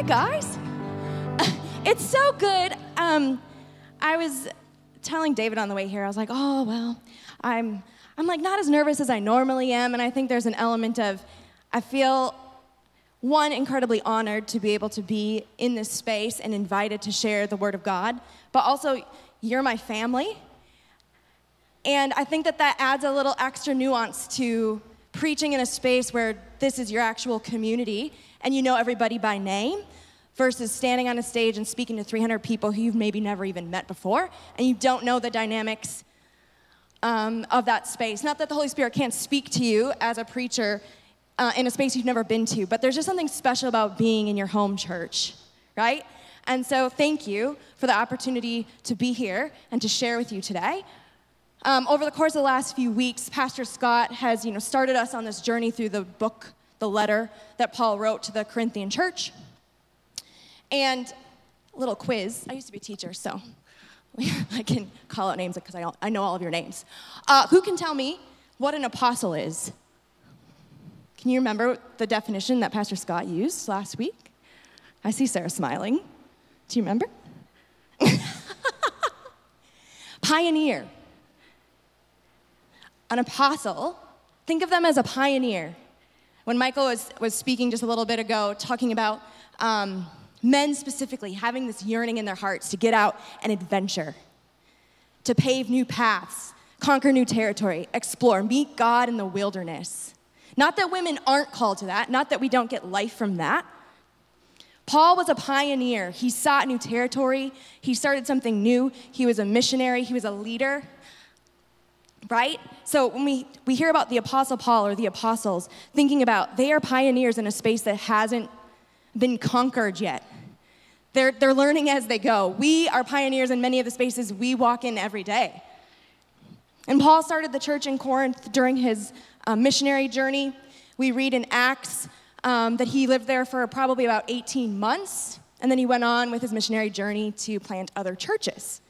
Hi, guys. It's so good. Um, I was telling David on the way here, I was like, oh, well, I'm, I'm like not as nervous as I normally am. And I think there's an element of, I feel, one, incredibly honored to be able to be in this space and invited to share the Word of God, but also, you're my family. And I think that that adds a little extra nuance to preaching in a space where this is your actual community and you know everybody by name versus standing on a stage and speaking to 300 people who you've maybe never even met before and you don't know the dynamics um, of that space. Not that the Holy Spirit can't speak to you as a preacher uh, in a space you've never been to, but there's just something special about being in your home church, right? And so, thank you for the opportunity to be here and to share with you today. Um, over the course of the last few weeks, Pastor Scott has, you know, started us on this journey through the book, the letter that Paul wrote to the Corinthian church. And a little quiz. I used to be a teacher, so I can call out names because I, I know all of your names. Uh, who can tell me what an apostle is? Can you remember the definition that Pastor Scott used last week? I see Sarah smiling. Do you remember? Pioneer an apostle, think of them as a pioneer. When Michael was, was speaking just a little bit ago, talking about um, men specifically having this yearning in their hearts to get out and adventure, to pave new paths, conquer new territory, explore, meet God in the wilderness. Not that women aren't called to that, not that we don't get life from that. Paul was a pioneer. He sought new territory, he started something new, he was a missionary, he was a leader right? So when we, we hear about the Apostle Paul or the apostles, thinking about they are pioneers in a space that hasn't been conquered yet. They're, they're learning as they go. We are pioneers in many of the spaces we walk in every day. And Paul started the church in Corinth during his uh, missionary journey. We read in Acts um, that he lived there for probably about 18 months, and then he went on with his missionary journey to plant other churches.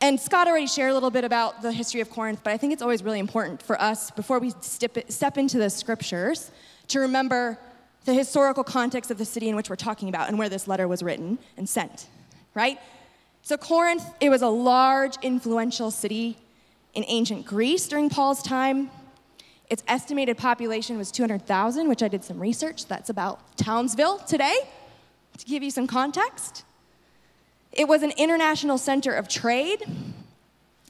And Scott already shared a little bit about the history of Corinth, but I think it's always really important for us, before we step into the scriptures, to remember the historical context of the city in which we're talking about and where this letter was written and sent, right? So, Corinth, it was a large, influential city in ancient Greece during Paul's time. Its estimated population was 200,000, which I did some research. That's about Townsville today, to give you some context. It was an international center of trade,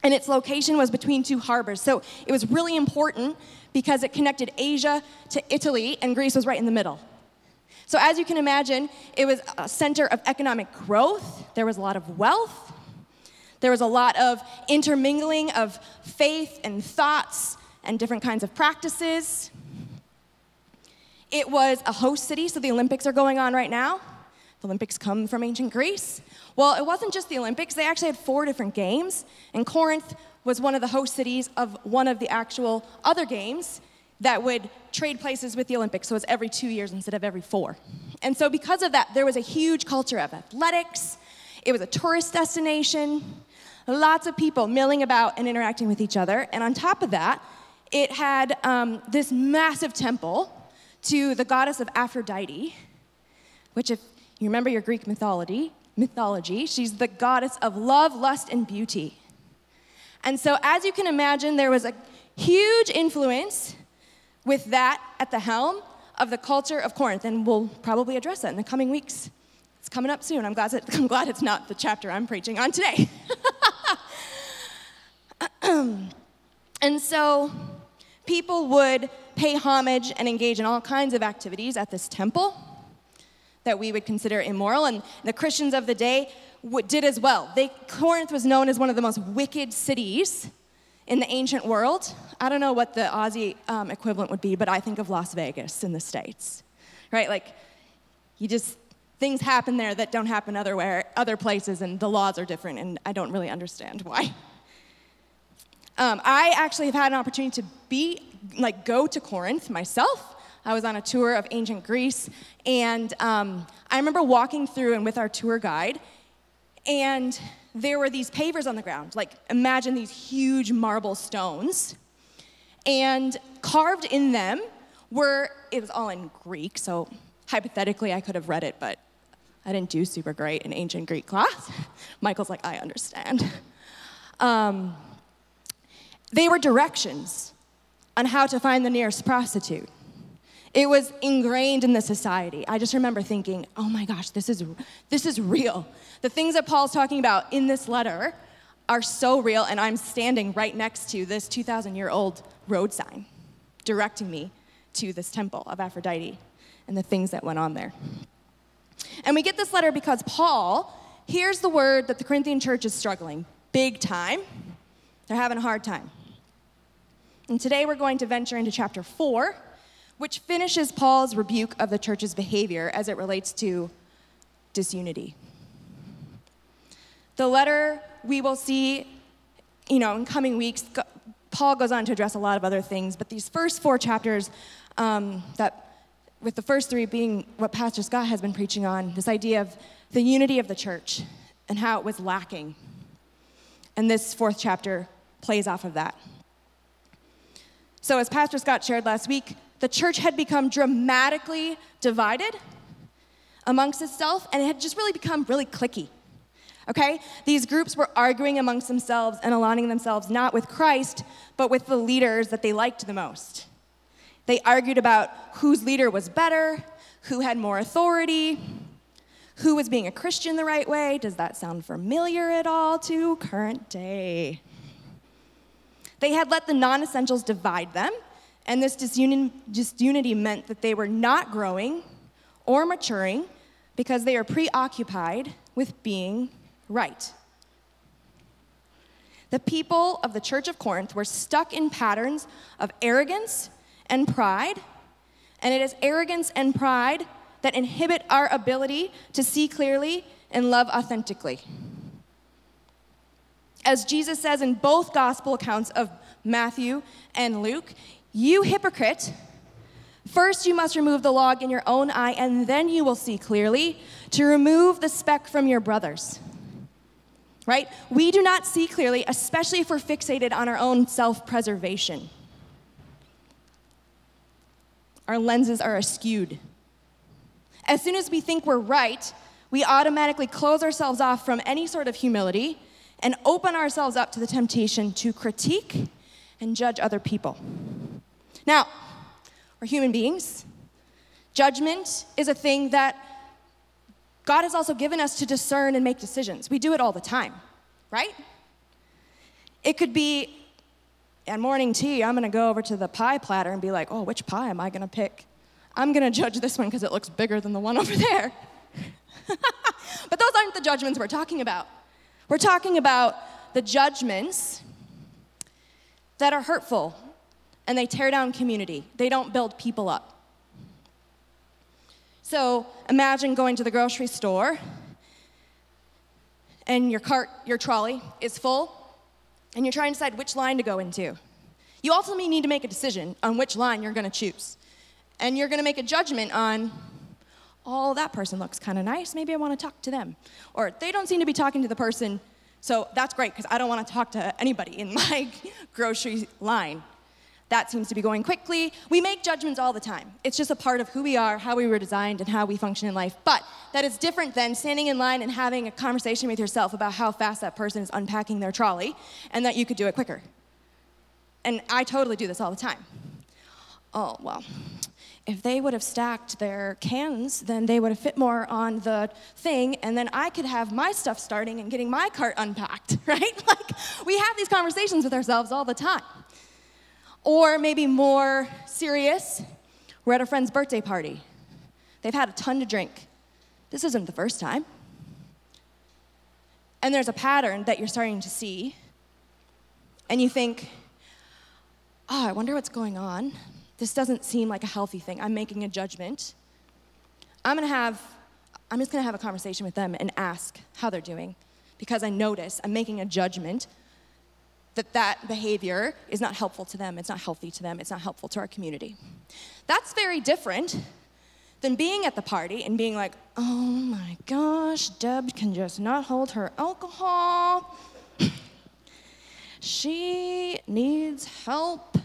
and its location was between two harbors. So it was really important because it connected Asia to Italy, and Greece was right in the middle. So, as you can imagine, it was a center of economic growth. There was a lot of wealth. There was a lot of intermingling of faith and thoughts and different kinds of practices. It was a host city, so the Olympics are going on right now. Olympics come from ancient Greece. Well, it wasn't just the Olympics, they actually had four different games, and Corinth was one of the host cities of one of the actual other games that would trade places with the Olympics. So it was every two years instead of every four. And so, because of that, there was a huge culture of athletics, it was a tourist destination, lots of people milling about and interacting with each other. And on top of that, it had um, this massive temple to the goddess of Aphrodite, which, if you remember your Greek mythology, mythology. She's the goddess of love, lust, and beauty. And so, as you can imagine, there was a huge influence with that at the helm of the culture of Corinth, and we'll probably address that in the coming weeks. It's coming up soon. I'm glad, I'm glad it's not the chapter I'm preaching on today. and so, people would pay homage and engage in all kinds of activities at this temple that we would consider immoral, and the Christians of the day did as well. They, Corinth was known as one of the most wicked cities in the ancient world. I don't know what the Aussie um, equivalent would be, but I think of Las Vegas in the States, right? Like, you just, things happen there that don't happen otherwhere, other places, and the laws are different, and I don't really understand why. Um, I actually have had an opportunity to be, like, go to Corinth myself. I was on a tour of ancient Greece, and um, I remember walking through and with our tour guide, and there were these pavers on the ground. Like, imagine these huge marble stones. And carved in them were, it was all in Greek, so hypothetically, I could have read it, but I didn't do super great in ancient Greek class. Michael's like, I understand. Um, they were directions on how to find the nearest prostitute. It was ingrained in the society. I just remember thinking, oh my gosh, this is, this is real. The things that Paul's talking about in this letter are so real, and I'm standing right next to this 2,000 year old road sign directing me to this temple of Aphrodite and the things that went on there. And we get this letter because Paul hears the word that the Corinthian church is struggling big time. They're having a hard time. And today we're going to venture into chapter 4, which finishes Paul's rebuke of the church's behavior as it relates to disunity. The letter we will see, you know, in coming weeks, Paul goes on to address a lot of other things, but these first four chapters um, that with the first three being what Pastor Scott has been preaching on this idea of the unity of the church and how it was lacking. And this fourth chapter plays off of that. So, as Pastor Scott shared last week, the church had become dramatically divided amongst itself, and it had just really become really cliquey. Okay? These groups were arguing amongst themselves and aligning themselves not with Christ, but with the leaders that they liked the most. They argued about whose leader was better, who had more authority, who was being a Christian the right way. Does that sound familiar at all to current day? They had let the non essentials divide them, and this disunity meant that they were not growing or maturing because they are preoccupied with being right. The people of the church of Corinth were stuck in patterns of arrogance and pride. And it is arrogance and pride that inhibit our ability to see clearly and love authentically. As Jesus says in both gospel accounts of Matthew and Luke, you hypocrite, first you must remove the log in your own eye, and then you will see clearly to remove the speck from your brother's. Right? We do not see clearly, especially if we're fixated on our own self preservation our lenses are askewed. As soon as we think we're right, we automatically close ourselves off from any sort of humility and open ourselves up to the temptation to critique and judge other people. Now, we're human beings. Judgment is a thing that God has also given us to discern and make decisions. We do it all the time, right? It could be at morning tea, I'm gonna go over to the pie platter and be like, oh, which pie am I gonna pick? I'm gonna judge this one because it looks bigger than the one over there. but those aren't the judgments we're talking about. We're talking about the judgments that are hurtful and they tear down community, they don't build people up. So imagine going to the grocery store and your cart, your trolley is full and you're trying to decide which line to go into. You ultimately need to make a decision on which line you're going to choose. And you're going to make a judgment on, oh, that person looks kind of nice. Maybe I want to talk to them. Or they don't seem to be talking to the person, so that's great because I don't want to talk to anybody in my grocery line. That seems to be going quickly. We make judgments all the time. It's just a part of who we are, how we were designed, and how we function in life. But that is different than standing in line and having a conversation with yourself about how fast that person is unpacking their trolley and that you could do it quicker. And I totally do this all the time. Oh, well, if they would have stacked their cans, then they would have fit more on the thing, and then I could have my stuff starting and getting my cart unpacked, right? Like, we have these conversations with ourselves all the time. Or maybe more serious, we're at a friend's birthday party. They've had a ton to drink. This isn't the first time. And there's a pattern that you're starting to see, and you think, oh, I wonder what's going on. This doesn't seem like a healthy thing. I'm making a judgment. I'm gonna have, I'm just gonna have a conversation with them and ask how they're doing because I notice I'm making a judgment that that behavior is not helpful to them, it's not healthy to them, it's not helpful to our community. That's very different than being at the party and being like, oh my gosh, Deb can just not hold her alcohol. she needs help.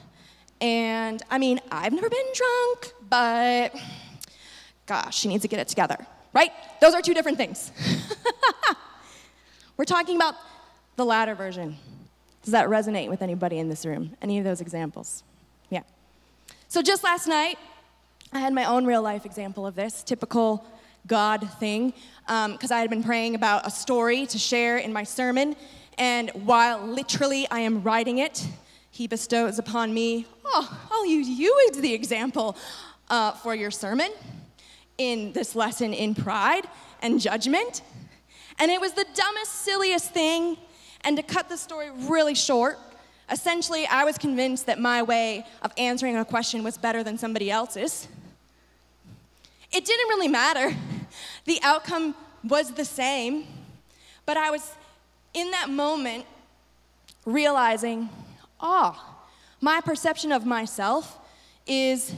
And I mean, I've never been drunk, but gosh, she needs to get it together, right? Those are two different things. We're talking about the latter version. Does that resonate with anybody in this room? Any of those examples? Yeah. So just last night, I had my own real life example of this typical God thing, because um, I had been praying about a story to share in my sermon. And while literally I am writing it, he bestows upon me, oh, I'll use you as the example uh, for your sermon in this lesson in pride and judgment. And it was the dumbest, silliest thing. And to cut the story really short, essentially, I was convinced that my way of answering a question was better than somebody else's. It didn't really matter. The outcome was the same, but I was in that moment realizing, oh, my perception of myself is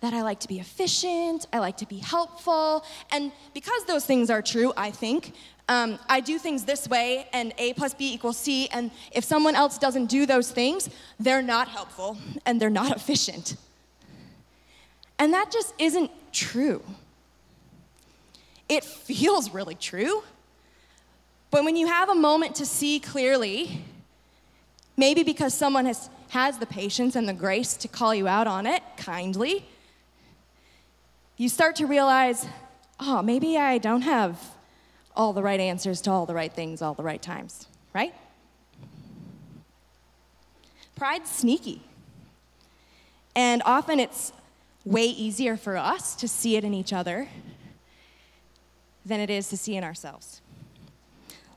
that I like to be efficient, I like to be helpful, and because those things are true, I think, um, I do things this way, and A plus B equals C, and if someone else doesn't do those things, they're not helpful and they're not efficient. And that just isn't true. It feels really true. But when you have a moment to see clearly, maybe because someone has, has the patience and the grace to call you out on it kindly, you start to realize, oh, maybe I don't have all the right answers to all the right things all the right times, right? Pride's sneaky. And often it's way easier for us to see it in each other than it is to see in ourselves.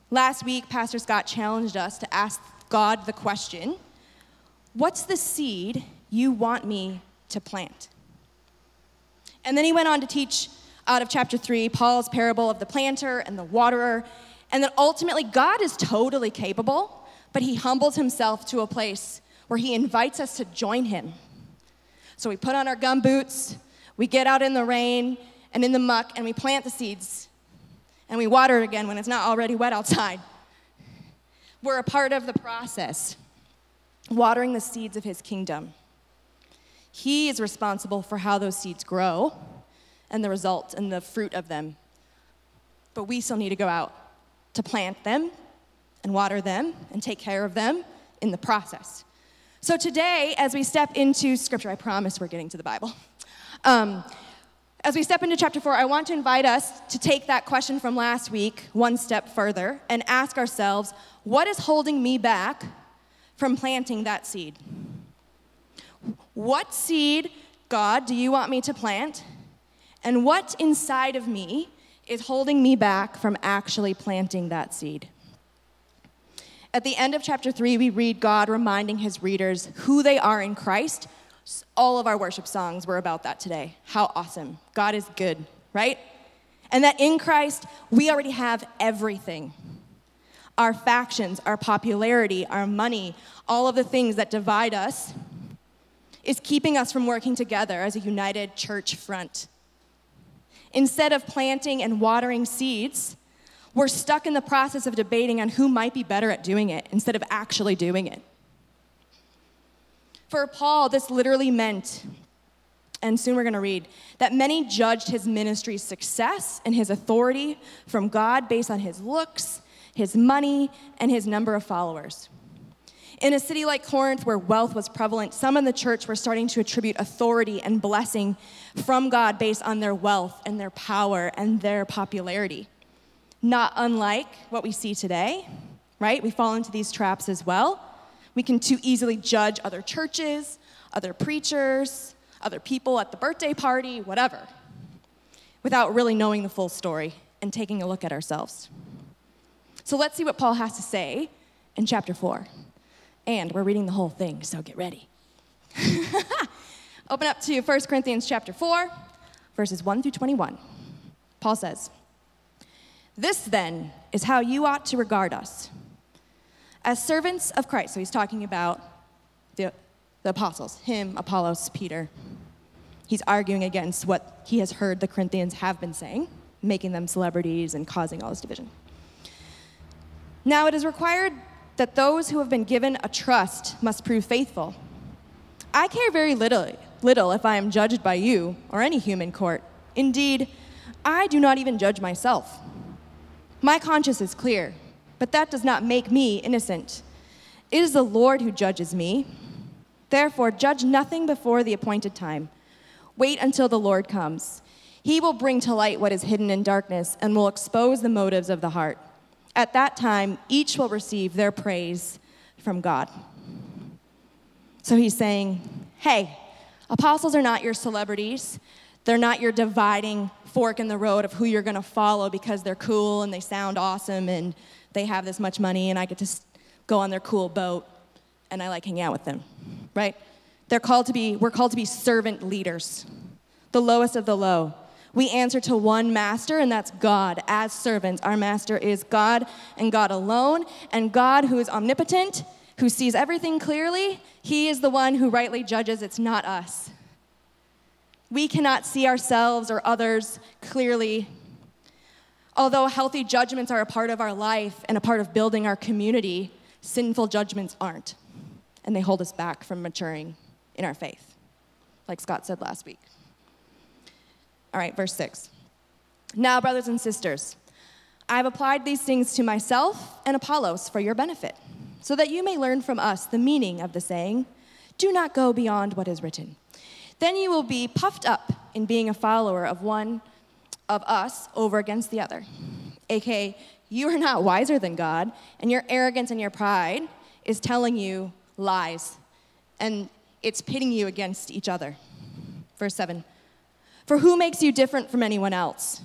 Last week, Pastor Scott challenged us to ask God the question What's the seed you want me to plant? And then he went on to teach out of chapter 3 Paul's parable of the planter and the waterer, and that ultimately God is totally capable, but he humbles himself to a place where he invites us to join him. So we put on our gum boots, we get out in the rain and in the muck, and we plant the seeds and we water it again when it's not already wet outside. We're a part of the process, watering the seeds of his kingdom. He is responsible for how those seeds grow and the result and the fruit of them. But we still need to go out to plant them and water them and take care of them in the process. So today, as we step into scripture, I promise we're getting to the Bible. Um, as we step into chapter four, I want to invite us to take that question from last week one step further and ask ourselves what is holding me back from planting that seed? What seed, God, do you want me to plant? And what inside of me is holding me back from actually planting that seed? At the end of chapter 3, we read God reminding his readers who they are in Christ all of our worship songs were about that today. How awesome. God is good, right? And that in Christ, we already have everything our factions, our popularity, our money, all of the things that divide us is keeping us from working together as a united church front. Instead of planting and watering seeds, we're stuck in the process of debating on who might be better at doing it instead of actually doing it. For Paul, this literally meant, and soon we're going to read, that many judged his ministry's success and his authority from God based on his looks, his money, and his number of followers. In a city like Corinth, where wealth was prevalent, some in the church were starting to attribute authority and blessing from God based on their wealth and their power and their popularity. Not unlike what we see today, right? We fall into these traps as well. We can too easily judge other churches, other preachers, other people at the birthday party, whatever, without really knowing the full story and taking a look at ourselves. So let's see what Paul has to say in chapter 4. And we're reading the whole thing, so get ready. Open up to 1 Corinthians chapter 4, verses 1 through 21. Paul says, This then is how you ought to regard us as servants of Christ, so he's talking about the, the apostles, him, Apollos, Peter. He's arguing against what he has heard the Corinthians have been saying, making them celebrities and causing all this division. Now, it is required that those who have been given a trust must prove faithful. I care very little, little if I am judged by you or any human court. Indeed, I do not even judge myself. My conscience is clear, but that does not make me innocent. It is the Lord who judges me. Therefore, judge nothing before the appointed time. Wait until the Lord comes. He will bring to light what is hidden in darkness and will expose the motives of the heart. At that time, each will receive their praise from God. So he's saying, hey, apostles are not your celebrities. They're not your dividing fork in the road of who you're going to follow because they're cool and they sound awesome and they have this much money and I get to go on their cool boat and I like hanging out with them, right? They're called to be, we're called to be servant leaders, the lowest of the low. We answer to one master, and that's God. As servants, our master is God and God alone, and God who is omnipotent, who sees everything clearly, he is the one who rightly judges. It's not us. We cannot see ourselves or others clearly. Although healthy judgments are a part of our life and a part of building our community, sinful judgments aren't. And they hold us back from maturing in our faith, like Scott said last week. All right, verse 6. Now, brothers and sisters, I have applied these things to myself and Apollos for your benefit, so that you may learn from us the meaning of the saying, Do not go beyond what is written. Then you will be puffed up in being a follower of one of us over against the other. AKA, you are not wiser than God, and your arrogance and your pride is telling you lies, and it's pitting you against each other. Verse 7 For who makes you different from anyone else?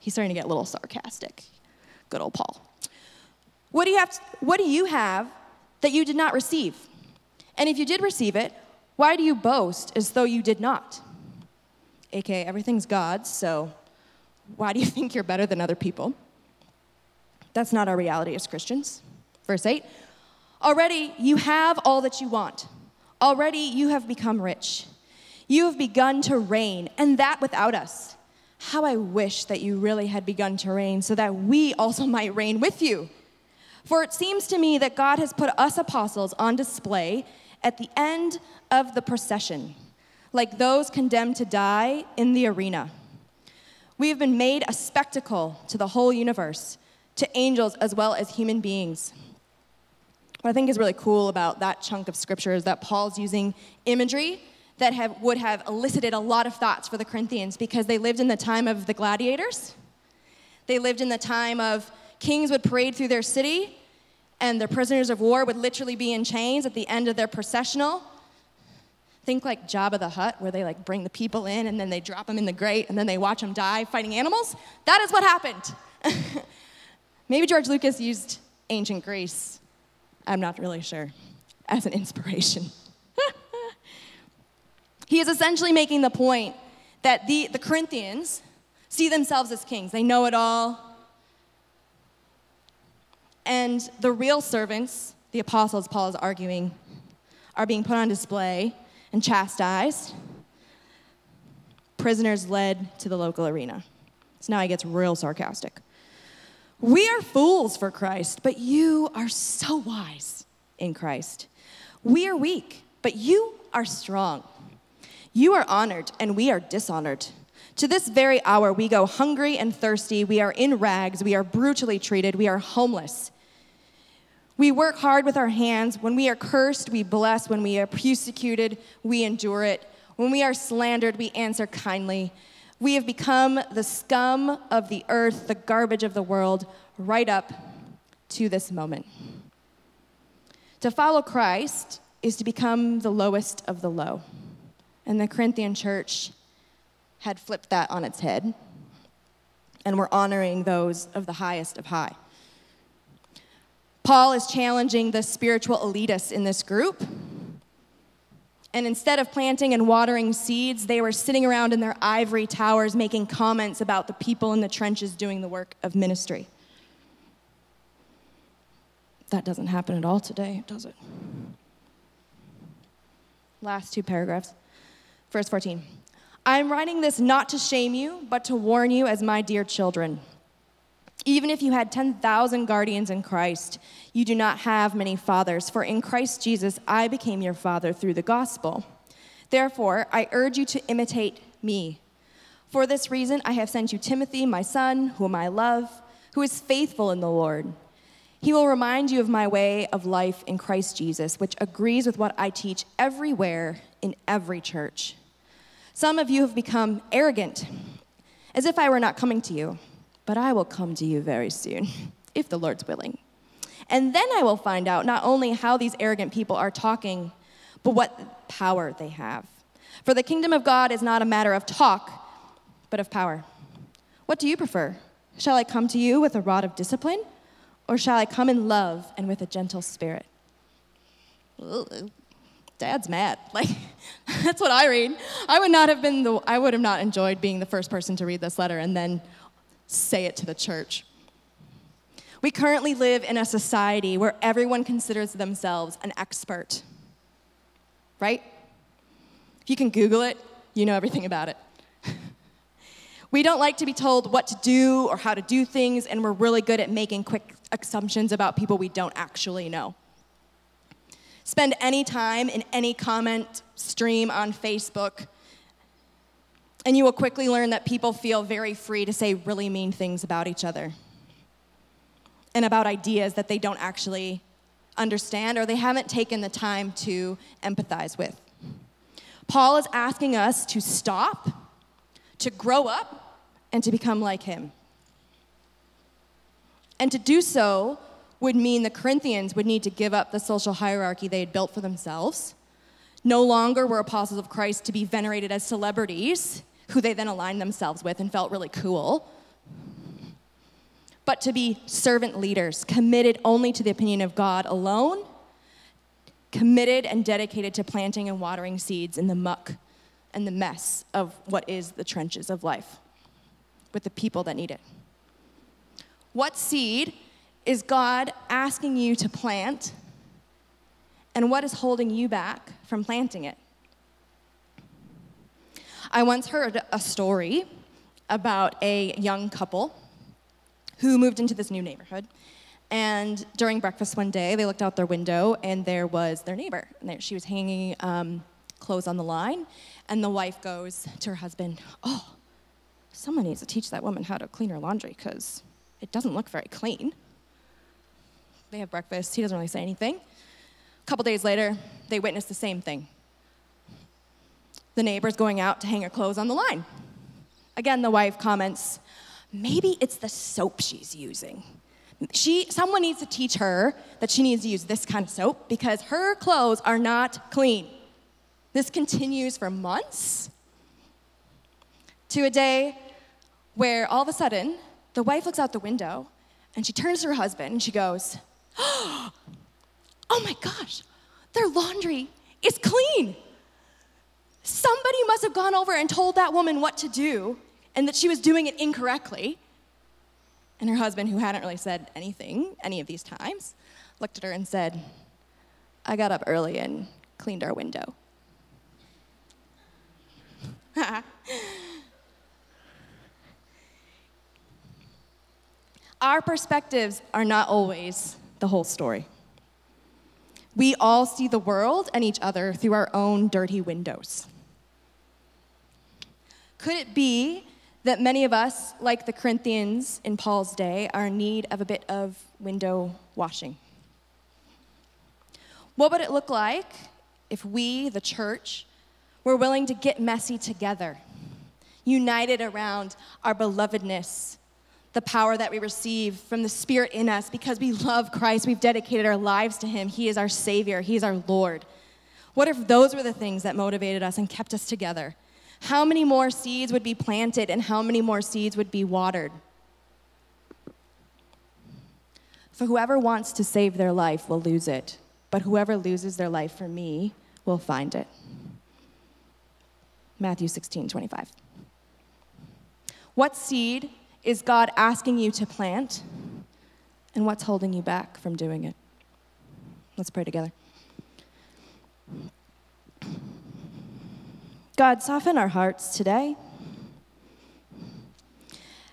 He's starting to get a little sarcastic. Good old Paul. What do you have, to, what do you have that you did not receive? And if you did receive it, why do you boast as though you did not? AKA, everything's God's, so why do you think you're better than other people? That's not our reality as Christians. Verse 8 Already you have all that you want. Already you have become rich. You have begun to reign, and that without us. How I wish that you really had begun to reign so that we also might reign with you. For it seems to me that God has put us apostles on display at the end of the procession, like those condemned to die in the arena. We have been made a spectacle to the whole universe, to angels as well as human beings. What I think is really cool about that chunk of scripture is that Paul's using imagery that have, would have elicited a lot of thoughts for the Corinthians because they lived in the time of the gladiators. They lived in the time of kings would parade through their city and their prisoners of war would literally be in chains at the end of their processional. Think like Jabba the Hutt, where they like bring the people in and then they drop them in the grate and then they watch them die fighting animals. That is what happened. Maybe George Lucas used ancient Greece I'm not really sure, as an inspiration. He is essentially making the point that the, the Corinthians see themselves as kings. They know it all. And the real servants, the apostles, Paul is arguing, are being put on display and chastised. Prisoners led to the local arena. So now he gets real sarcastic. We are fools for Christ, but you are so wise in Christ. We are weak, but you are strong. You are honored, and we are dishonored. To this very hour, we go hungry and thirsty. We are in rags. We are brutally treated. We are homeless. We work hard with our hands. When we are cursed, we bless. When we are persecuted, we endure it. When we are slandered, we answer kindly. We have become the scum of the earth, the garbage of the world, right up to this moment. To follow Christ is to become the lowest of the low. And the Corinthian church had flipped that on its head, and we're honoring those of the highest of high. Paul is challenging the spiritual elitists in this group and instead of planting and watering seeds, they were sitting around in their ivory towers making comments about the people in the trenches doing the work of ministry. That doesn't happen at all today, does it? Last two paragraphs. Verse 14. I am writing this not to shame you, but to warn you as my dear children. Even if you had 10,000 guardians in Christ, you do not have many fathers, for in Christ Jesus I became your father through the gospel. Therefore, I urge you to imitate me. For this reason, I have sent you Timothy, my son, whom I love, who is faithful in the Lord. He will remind you of my way of life in Christ Jesus, which agrees with what I teach everywhere in every church. Some of you have become arrogant, as if I were not coming to you, but I will come to you very soon, if the Lord's willing. And then I will find out not only how these arrogant people are talking, but what power they have. For the kingdom of God is not a matter of talk but of power. What do you prefer? Shall I come to you with a rod of discipline, or shall I come in love and with a gentle spirit? Dad's mad. Like, that's what I read. I would not have been the, I would have not enjoyed being the first person to read this letter and then say it to the church. We currently live in a society where everyone considers themselves an expert, right? If you can Google it, you know everything about it. We don't like to be told what to do or how to do things, and we're really good at making quick assumptions about people we don't actually know. Spend any time in any comment stream on Facebook, and you will quickly learn that people feel very free to say really mean things about each other and about ideas that they don't actually understand or they haven't taken the time to empathize with. Paul is asking us to stop, to grow up, and to become like him. And to do so would mean the Corinthians would need to give up the social hierarchy they had built for themselves. No longer were apostles of Christ to be venerated as celebrities who they then aligned themselves with and felt really cool, but to be servant leaders, committed only to the opinion of God alone, committed and dedicated to planting and watering seeds in the muck and the mess of what is the trenches of life with the people that need it. What seed is God asking you to plant, and what is holding you back from planting it? I once heard a story about a young couple who moved into this new neighborhood. And during breakfast one day, they looked out their window and there was their neighbor. And she was hanging um, clothes on the line. And the wife goes to her husband, Oh, someone needs to teach that woman how to clean her laundry because it doesn't look very clean. They have breakfast. He doesn't really say anything. A couple days later, they witness the same thing. The neighbor's going out to hang her clothes on the line. Again, the wife comments, maybe it's the soap she's using. She, someone needs to teach her that she needs to use this kind of soap because her clothes are not clean. This continues for months to a day where all of a sudden the wife looks out the window and she turns to her husband and she goes, Oh my gosh, their laundry is clean. Somebody must have gone over and told that woman what to do and that she was doing it incorrectly. And her husband, who hadn't really said anything any of these times, looked at her and said, I got up early and cleaned our window. Our perspectives are not always the whole story. We all see the world and each other through our own dirty windows. Could it be that many of us, like the Corinthians in Paul's day, are in need of a bit of window washing? What would it look like if we, the church, were willing to get messy together, united around our belovedness the power that we receive from the Spirit in us because we love Christ. We've dedicated our lives to Him. He is our Savior, He is our Lord. What if those were the things that motivated us and kept us together? How many more seeds would be planted and how many more seeds would be watered? For whoever wants to save their life will lose it, but whoever loses their life for me will find it. Matthew 16, 25. What seed is God asking you to plant? And what's holding you back from doing it? Let's pray together. God, soften our hearts today.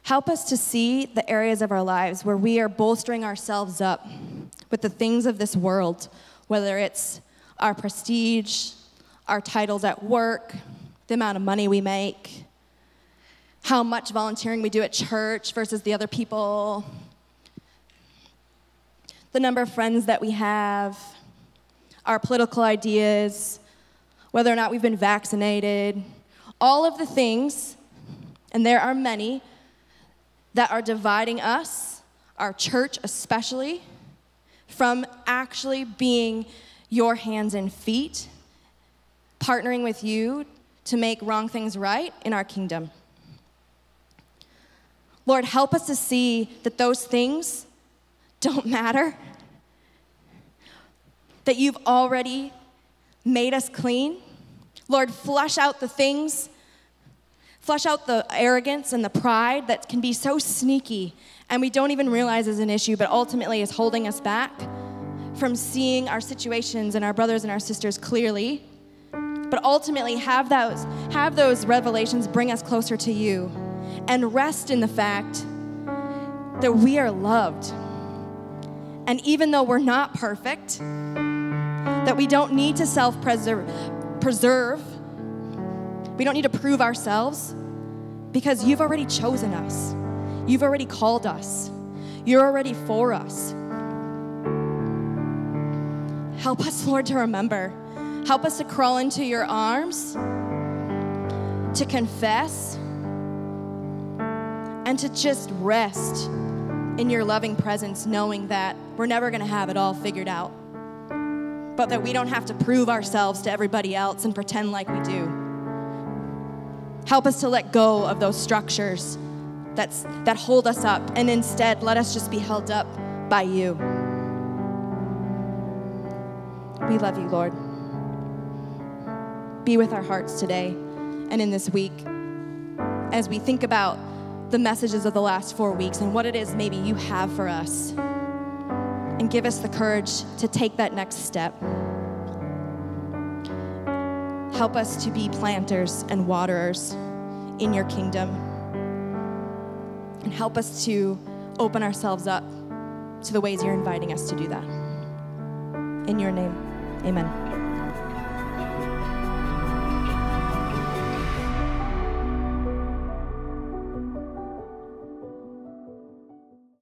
Help us to see the areas of our lives where we are bolstering ourselves up with the things of this world, whether it's our prestige, our titles at work, the amount of money we make, how much volunteering we do at church versus the other people, the number of friends that we have, our political ideas, whether or not we've been vaccinated, all of the things, and there are many, that are dividing us, our church especially, from actually being your hands and feet, partnering with you to make wrong things right in our kingdom. Lord, help us to see that those things don't matter, that you've already made us clean. Lord, flush out the things, flush out the arrogance and the pride that can be so sneaky and we don't even realize is an issue, but ultimately is holding us back from seeing our situations and our brothers and our sisters clearly. But ultimately, have those, have those revelations bring us closer to you and rest in the fact that we are loved. And even though we're not perfect, that we don't need to self preserve, we don't need to prove ourselves because you've already chosen us. You've already called us, you're already for us. Help us, Lord, to remember. Help us to crawl into your arms, to confess, and to just rest in your loving presence, knowing that we're never going to have it all figured out, but that we don't have to prove ourselves to everybody else and pretend like we do. Help us to let go of those structures that's, that hold us up, and instead let us just be held up by you. We love you, Lord. Be with our hearts today and in this week as we think about the messages of the last four weeks and what it is maybe you have for us. And give us the courage to take that next step. Help us to be planters and waterers in your kingdom and help us to open ourselves up to the ways you're inviting us to do that. In your name, amen.